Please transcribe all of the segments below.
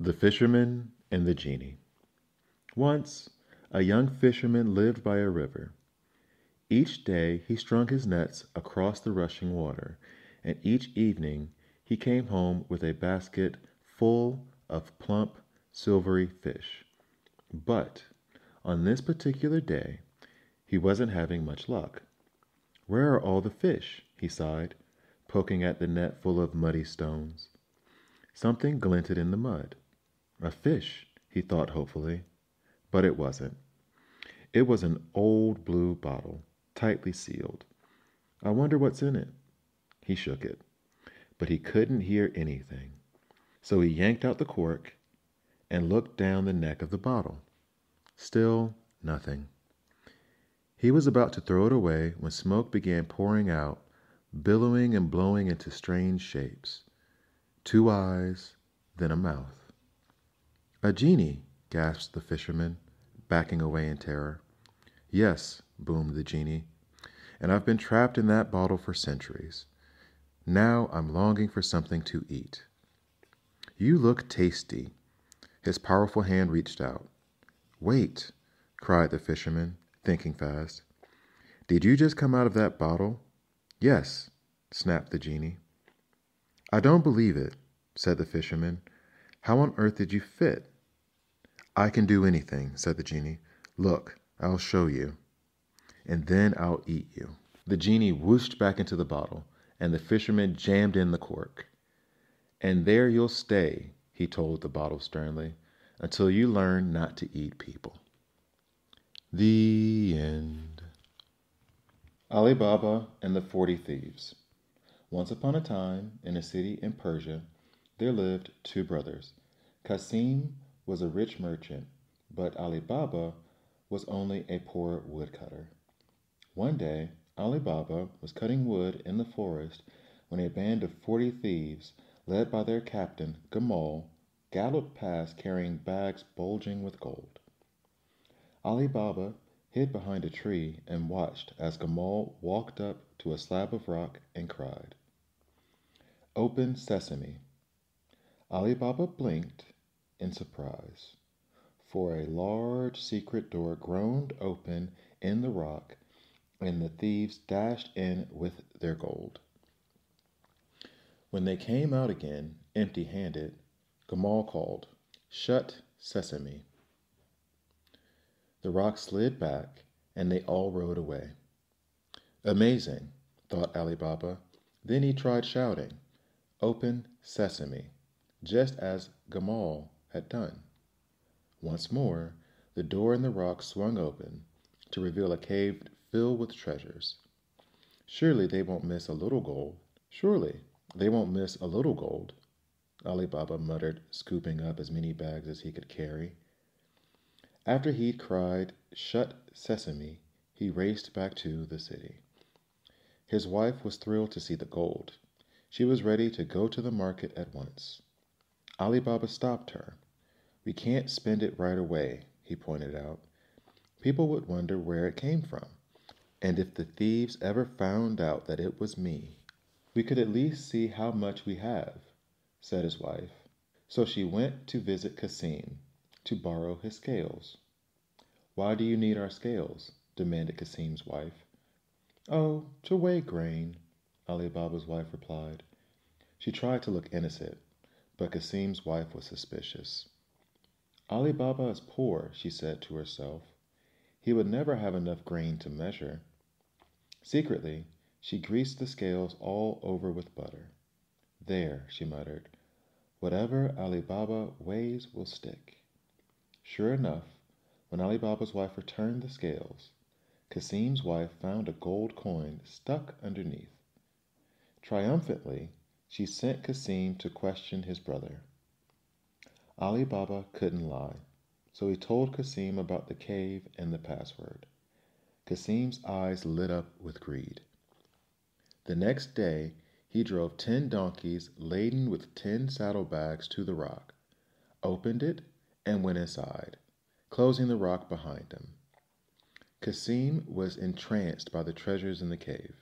The Fisherman and the Genie Once a young fisherman lived by a river. Each day he strung his nets across the rushing water, and each evening he came home with a basket full of plump, silvery fish. But on this particular day he wasn't having much luck. "Where are all the fish?" he sighed, poking at the net full of muddy stones. Something glinted in the mud. A fish, he thought hopefully. But it wasn't. It was an old blue bottle, tightly sealed. I wonder what's in it. He shook it, but he couldn't hear anything. So he yanked out the cork and looked down the neck of the bottle. Still nothing. He was about to throw it away when smoke began pouring out, billowing and blowing into strange shapes. Two eyes, then a mouth. A genie, gasped the fisherman, backing away in terror. Yes, boomed the genie, and I've been trapped in that bottle for centuries. Now I'm longing for something to eat. You look tasty. His powerful hand reached out. Wait, cried the fisherman, thinking fast. Did you just come out of that bottle? Yes, snapped the genie. I don't believe it, said the fisherman. How on earth did you fit? I can do anything, said the genie. Look, I'll show you. And then I'll eat you. The genie whooshed back into the bottle, and the fisherman jammed in the cork. And there you'll stay, he told the bottle sternly, until you learn not to eat people. The end. Ali Baba and the Forty Thieves. Once upon a time, in a city in Persia, there lived two brothers. Cassim was a rich merchant, but Ali Baba was only a poor woodcutter. One day, Ali Baba was cutting wood in the forest when a band of forty thieves, led by their captain, Gamal, galloped past carrying bags bulging with gold. Ali Baba hid behind a tree and watched as Gamal walked up to a slab of rock and cried, Open sesame. Ali Baba blinked in surprise, for a large secret door groaned open in the rock and the thieves dashed in with their gold. When they came out again, empty handed, Gamal called, Shut sesame. The rock slid back, and they all rode away. Amazing, thought Ali Baba. Then he tried shouting, Open sesame, just as Gamal had done. Once more, the door in the rock swung open to reveal a cave filled with treasures. Surely they won't miss a little gold. Surely they won't miss a little gold. Ali Baba muttered, scooping up as many bags as he could carry. After he'd cried, Shut sesame, he raced back to the city. His wife was thrilled to see the gold. She was ready to go to the market at once. Ali Baba stopped her. We can't spend it right away, he pointed out. People would wonder where it came from. And if the thieves ever found out that it was me, we could at least see how much we have, said his wife. So she went to visit Cassim to borrow his scales. Why do you need our scales? demanded Cassim's wife. Oh, to weigh grain, Ali Baba's wife replied. She tried to look innocent, but Cassim's wife was suspicious. Ali Baba is poor, she said to herself. He would never have enough grain to measure. Secretly, she greased the scales all over with butter. There, she muttered, whatever Ali Baba weighs will stick. Sure enough, when Ali Baba's wife returned the scales, Cassim's wife found a gold coin stuck underneath. Triumphantly, she sent Cassim to question his brother. Ali Baba couldn't lie, so he told Cassim about the cave and the password. Cassim's eyes lit up with greed. The next day he drove ten donkeys laden with ten saddlebags to the rock, opened it, and went inside, closing the rock behind him. Cassim was entranced by the treasures in the cave.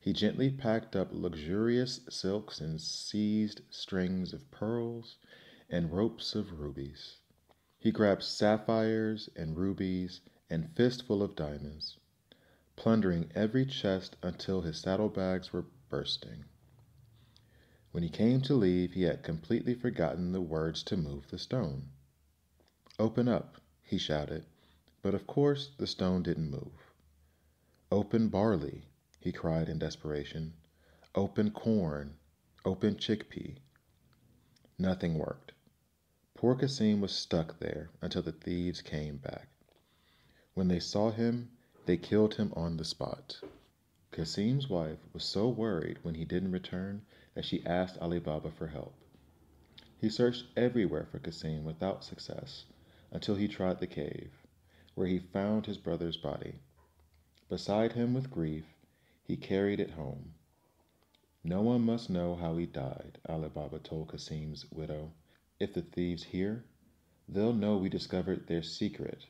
He gently packed up luxurious silks and seized strings of pearls and ropes of rubies. He grabbed sapphires and rubies and fistful of diamonds, plundering every chest until his saddlebags were bursting. When he came to leave, he had completely forgotten the words to move the stone. Open up, he shouted, but of course the stone didn't move. Open barley, he cried in desperation. Open corn, open chickpea. Nothing worked. Poor Cassim was stuck there until the thieves came back. When they saw him, they killed him on the spot. Cassim's wife was so worried when he didn't return that she asked Ali Baba for help. He searched everywhere for Cassim without success until he tried the cave, where he found his brother's body. Beside him with grief, he carried it home. No one must know how he died, Ali Baba told Cassim's widow. If the thieves hear, they'll know we discovered their secret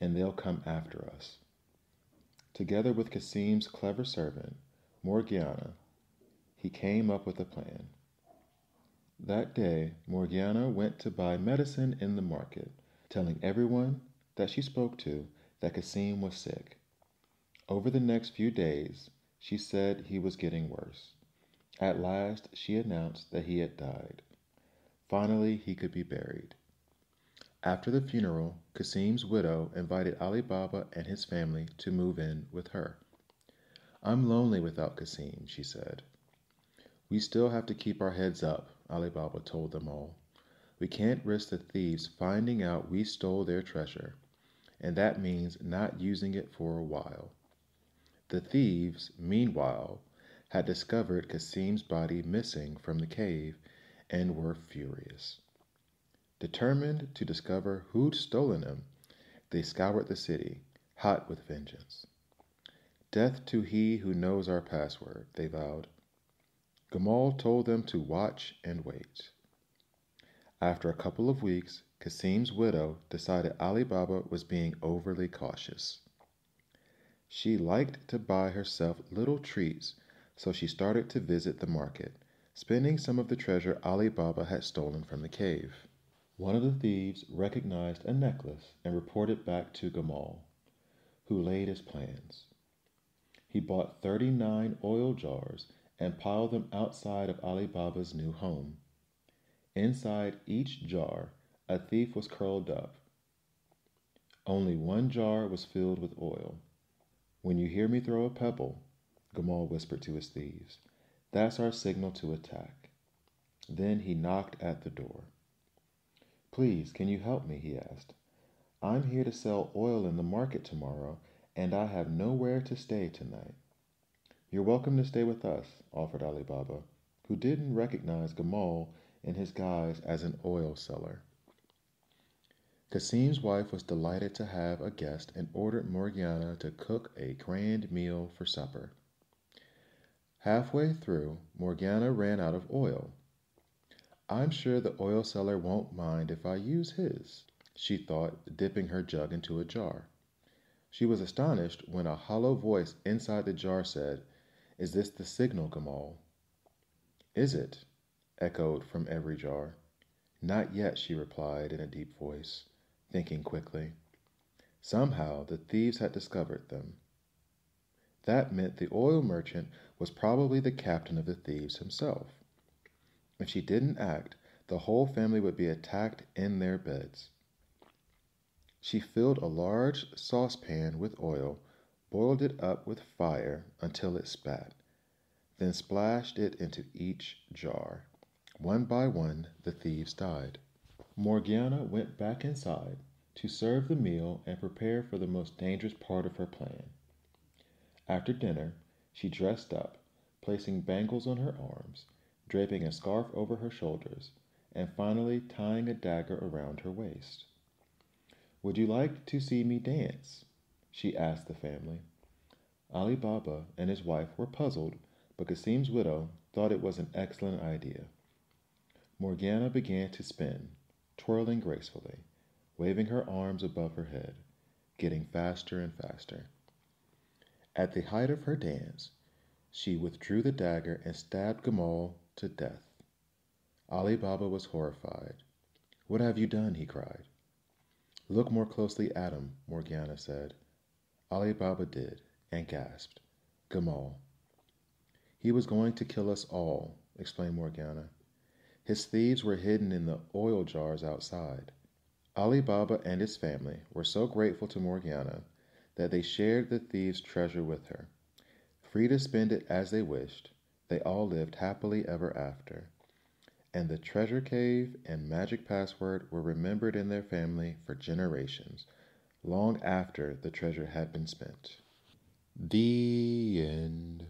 and they'll come after us. Together with Cassim's clever servant, Morgiana, he came up with a plan. That day, Morgiana went to buy medicine in the market, telling everyone that she spoke to that Cassim was sick. Over the next few days, she said he was getting worse. At last, she announced that he had died. Finally, he could be buried. After the funeral, Cassim's widow invited Ali Baba and his family to move in with her. I'm lonely without Cassim, she said. We still have to keep our heads up, Ali Baba told them all. We can't risk the thieves finding out we stole their treasure, and that means not using it for a while. The thieves, meanwhile, had discovered Cassim's body missing from the cave and were furious. Determined to discover who'd stolen them, they scoured the city, hot with vengeance. Death to he who knows our password, they vowed. Gamal told them to watch and wait. After a couple of weeks, Cassim's widow decided Ali Baba was being overly cautious. She liked to buy herself little treats so she started to visit the market, spending some of the treasure Ali Baba had stolen from the cave. One of the thieves recognized a necklace and reported back to Gamal, who laid his plans. He bought 39 oil jars and piled them outside of Ali Baba's new home. Inside each jar, a thief was curled up. Only one jar was filled with oil. When you hear me throw a pebble, Gamal whispered to his thieves. That's our signal to attack. Then he knocked at the door. Please, can you help me? he asked. I'm here to sell oil in the market tomorrow, and I have nowhere to stay tonight. You're welcome to stay with us, offered Ali Baba, who didn't recognize Gamal in his guise as an oil seller. Cassim's wife was delighted to have a guest and ordered Morgiana to cook a grand meal for supper. Halfway through, Morgiana ran out of oil. I'm sure the oil seller won't mind if I use his, she thought, dipping her jug into a jar. She was astonished when a hollow voice inside the jar said, Is this the signal, Gamal? Is it? echoed from every jar. Not yet, she replied in a deep voice, thinking quickly. Somehow the thieves had discovered them. That meant the oil merchant was probably the captain of the thieves himself. If she didn't act, the whole family would be attacked in their beds. She filled a large saucepan with oil, boiled it up with fire until it spat, then splashed it into each jar. One by one, the thieves died. Morgiana went back inside to serve the meal and prepare for the most dangerous part of her plan. After dinner, she dressed up, placing bangles on her arms, draping a scarf over her shoulders, and finally tying a dagger around her waist. Would you like to see me dance? she asked the family. Ali Baba and his wife were puzzled, but Cassim's widow thought it was an excellent idea. Morgiana began to spin, twirling gracefully, waving her arms above her head, getting faster and faster. At the height of her dance, she withdrew the dagger and stabbed Gamal to death. Ali Baba was horrified. What have you done? he cried. Look more closely at him, Morgiana said. Ali Baba did, and gasped, Gamal. He was going to kill us all, explained Morgiana. His thieves were hidden in the oil jars outside. Ali Baba and his family were so grateful to Morgiana that they shared the thieves' treasure with her. Free to spend it as they wished, they all lived happily ever after. And the treasure cave and magic password were remembered in their family for generations, long after the treasure had been spent. The end.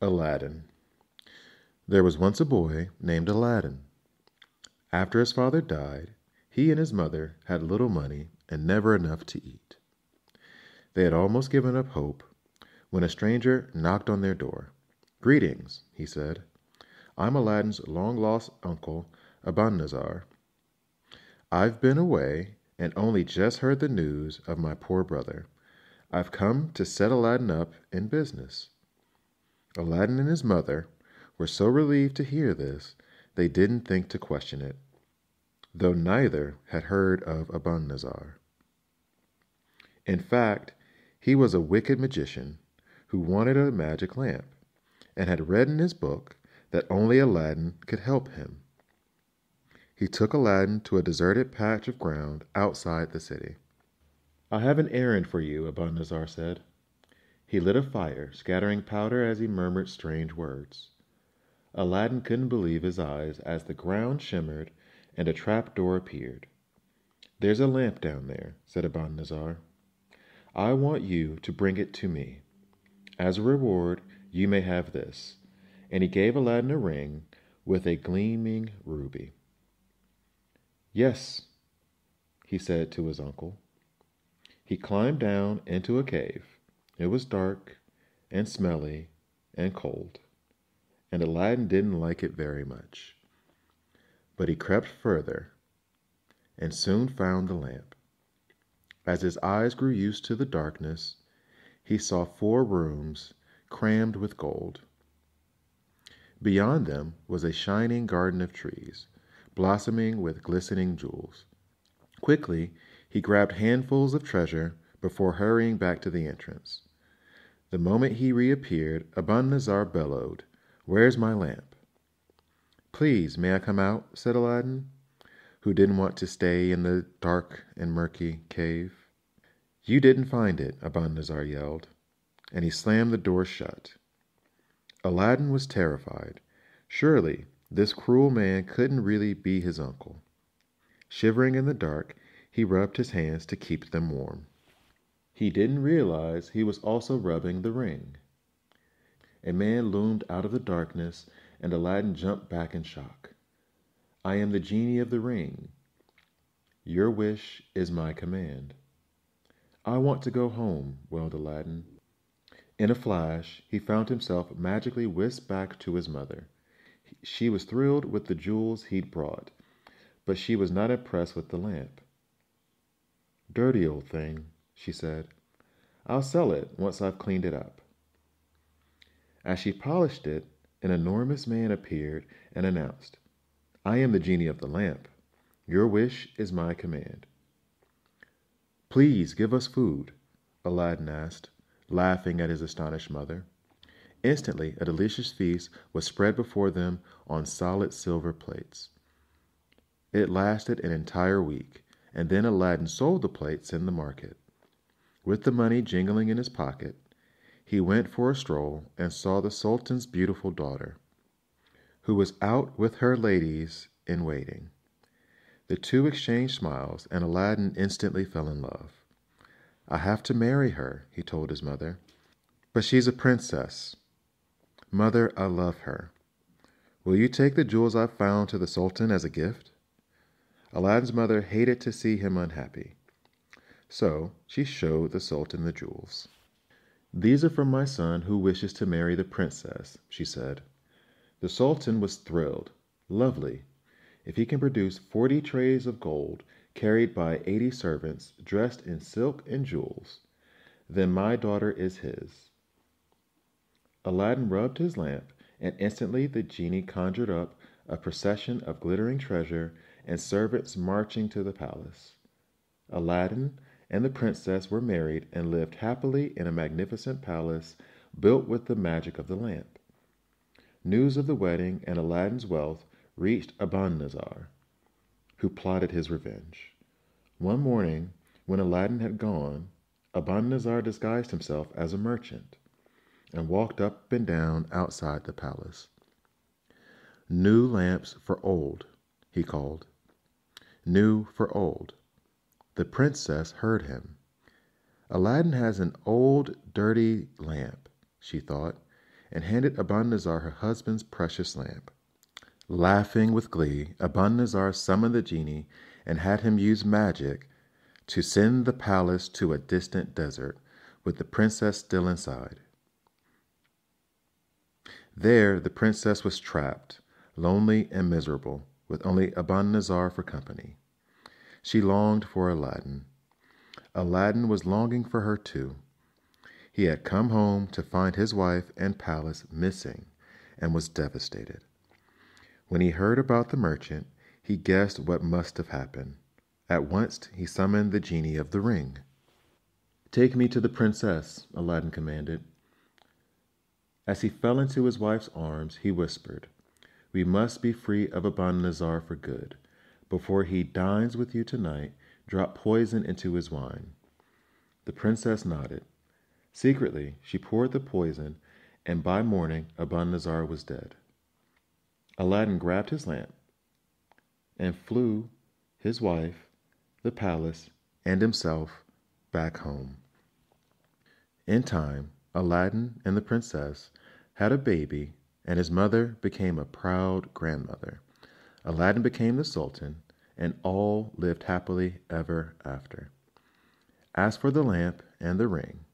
Aladdin. There was once a boy named Aladdin. After his father died, he and his mother had little money and never enough to eat. They had almost given up hope when a stranger knocked on their door. Greetings, he said. I'm Aladdin's long lost uncle, Abanazar. I've been away and only just heard the news of my poor brother. I've come to set Aladdin up in business. Aladdin and his mother were so relieved to hear this, they didn't think to question it, though neither had heard of Abanazar. In fact, he was a wicked magician who wanted a magic lamp, and had read in his book that only Aladdin could help him. He took Aladdin to a deserted patch of ground outside the city. I have an errand for you, Abanazar said. He lit a fire, scattering powder as he murmured strange words. Aladdin couldn't believe his eyes as the ground shimmered and a trap door appeared. There's a lamp down there, said Abanazar. I want you to bring it to me. As a reward, you may have this. And he gave Aladdin a ring with a gleaming ruby. Yes, he said to his uncle. He climbed down into a cave. It was dark and smelly and cold, and Aladdin didn't like it very much. But he crept further and soon found the lamp. As his eyes grew used to the darkness, he saw four rooms crammed with gold. Beyond them was a shining garden of trees, blossoming with glistening jewels. Quickly, he grabbed handfuls of treasure before hurrying back to the entrance. The moment he reappeared, Abanazar bellowed, Where's my lamp? Please, may I come out? said Aladdin, who didn't want to stay in the dark and murky cave. You didn't find it, Abanazar yelled, and he slammed the door shut. Aladdin was terrified. Surely this cruel man couldn't really be his uncle. Shivering in the dark, he rubbed his hands to keep them warm. He didn't realize he was also rubbing the ring. A man loomed out of the darkness, and Aladdin jumped back in shock. I am the genie of the ring. Your wish is my command. I want to go home, wailed Aladdin. In a flash, he found himself magically whisked back to his mother. She was thrilled with the jewels he'd brought, but she was not impressed with the lamp. Dirty old thing, she said. I'll sell it once I've cleaned it up. As she polished it, an enormous man appeared and announced, I am the genie of the lamp. Your wish is my command. Please give us food, Aladdin asked, laughing at his astonished mother. Instantly, a delicious feast was spread before them on solid silver plates. It lasted an entire week, and then Aladdin sold the plates in the market. With the money jingling in his pocket, he went for a stroll and saw the Sultan's beautiful daughter, who was out with her ladies in waiting. The two exchanged smiles, and Aladdin instantly fell in love. I have to marry her, he told his mother. But she's a princess. Mother, I love her. Will you take the jewels I've found to the Sultan as a gift? Aladdin's mother hated to see him unhappy. So she showed the Sultan the jewels. These are from my son who wishes to marry the princess, she said. The Sultan was thrilled. Lovely, if he can produce forty trays of gold carried by eighty servants dressed in silk and jewels, then my daughter is his. Aladdin rubbed his lamp and instantly the genie conjured up a procession of glittering treasure and servants marching to the palace. Aladdin and the princess were married and lived happily in a magnificent palace built with the magic of the lamp. News of the wedding and Aladdin's wealth reached Abanazar, who plotted his revenge. One morning, when Aladdin had gone, Abanazar disguised himself as a merchant and walked up and down outside the palace. New lamps for old, he called. New for old. The princess heard him. Aladdin has an old, dirty lamp, she thought, and handed Abanazar her husband's precious lamp. Laughing with glee, Abanazar summoned the genie and had him use magic to send the palace to a distant desert, with the princess still inside. There the princess was trapped, lonely and miserable, with only Abanazar for company. She longed for Aladdin. Aladdin was longing for her too. He had come home to find his wife and palace missing and was devastated. When he heard about the merchant, he guessed what must have happened. At once he summoned the genie of the ring. Take me to the princess, Aladdin commanded. As he fell into his wife's arms, he whispered, We must be free of Abanazar for good. Before he dines with you tonight, drop poison into his wine. The princess nodded. Secretly, she poured the poison, and by morning Abanazar was dead. Aladdin grabbed his lamp and flew his wife, the palace, and himself back home. In time, Aladdin and the princess had a baby, and his mother became a proud grandmother. Aladdin became the sultan, and all lived happily ever after. As for the lamp and the ring,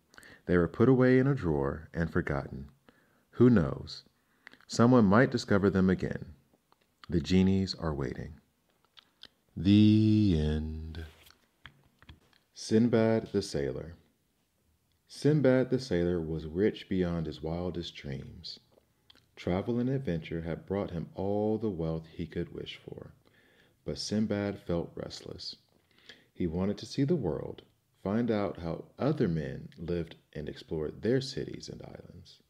they were put away in a drawer and forgotten. Who knows? Someone might discover them again. The genies are waiting. The end. Sinbad the Sailor. Sinbad the Sailor was rich beyond his wildest dreams. Travel and adventure had brought him all the wealth he could wish for. But Sinbad felt restless. He wanted to see the world, find out how other men lived and explored their cities and islands.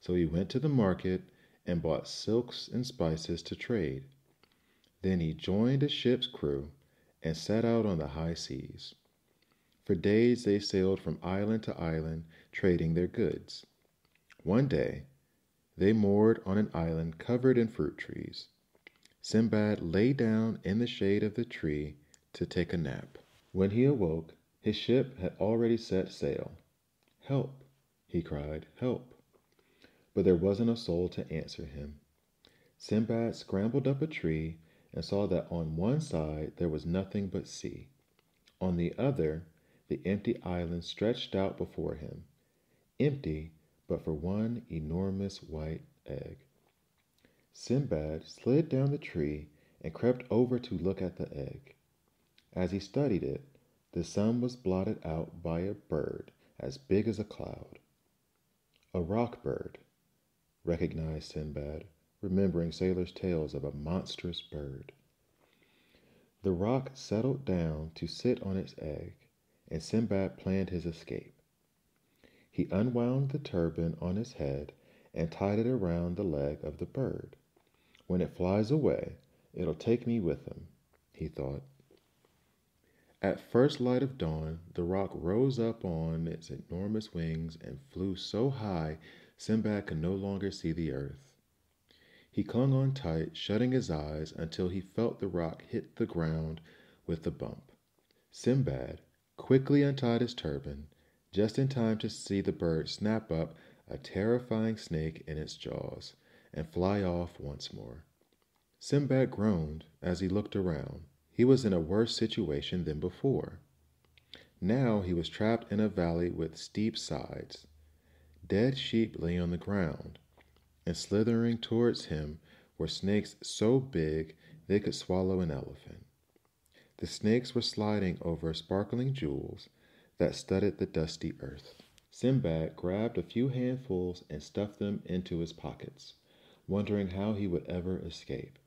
So he went to the market and bought silks and spices to trade. Then he joined a ship's crew and set out on the high seas. For days they sailed from island to island, trading their goods. One day they moored on an island covered in fruit trees. Sinbad lay down in the shade of the tree to take a nap. When he awoke, his ship had already set sail. Help, he cried, help. But there wasn't a soul to answer him. Sinbad scrambled up a tree and saw that on one side there was nothing but sea. On the other, the empty island stretched out before him, empty but for one enormous white egg. Sinbad slid down the tree and crept over to look at the egg. As he studied it, the sun was blotted out by a bird as big as a cloud. A roc bird, recognized Sinbad remembering sailors' tales of a monstrous bird. The roc settled down to sit on its egg, and Sinbad planned his escape. He unwound the turban on his head and tied it around the leg of the bird. When it flies away, it'll take me with him, he thought. At first light of dawn, the roc rose up on its enormous wings and flew so high Sinbad could no longer see the earth. He clung on tight, shutting his eyes until he felt the roc hit the ground with a bump. Sinbad quickly untied his turban, just in time to see the bird snap up a terrifying snake in its jaws and fly off once more. Sinbad groaned as he looked around. He was in a worse situation than before. Now he was trapped in a valley with steep sides. Dead sheep lay on the ground and slithering towards him were snakes so big they could swallow an elephant. The snakes were sliding over sparkling jewels that studded the dusty earth. Sinbad grabbed a few handfuls and stuffed them into his pockets. wondering how he would ever escape.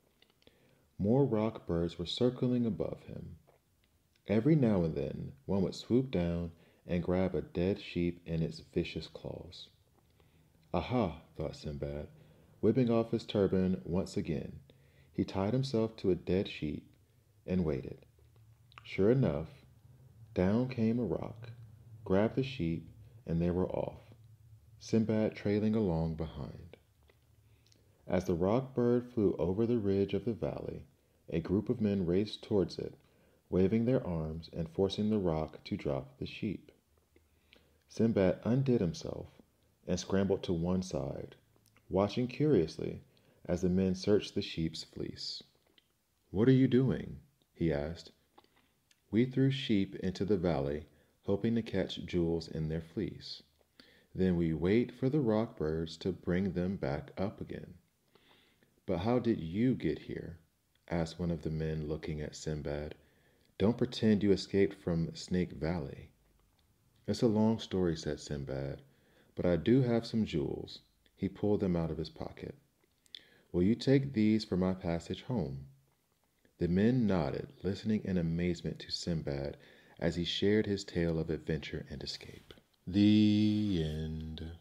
More roc birds were circling above him. Every now and then, one would swoop down and grab a dead sheep in its vicious claws. Aha, thought Sinbad, whipping off his turban once again. He tied himself to a dead sheep and waited. Sure enough, down came a roc, grabbed the sheep, and they were off, Sinbad trailing along behind. As the roc bird flew over the ridge of the valley, a group of men raced towards it, waving their arms and forcing the roc to drop the sheep. Sinbad undid himself and scrambled to one side, watching curiously as the men searched the sheep's fleece. What are you doing? he asked. We threw sheep into the valley, hoping to catch jewels in their fleece. Then we wait for the roc birds to bring them back up again. But how did you get here? asked one of the men, looking at Sinbad. Don't pretend you escaped from Snake Valley. It's a long story, said Sinbad, but I do have some jewels. He pulled them out of his pocket. Will you take these for my passage home? The men nodded, listening in amazement to Sinbad as he shared his tale of adventure and escape. The end.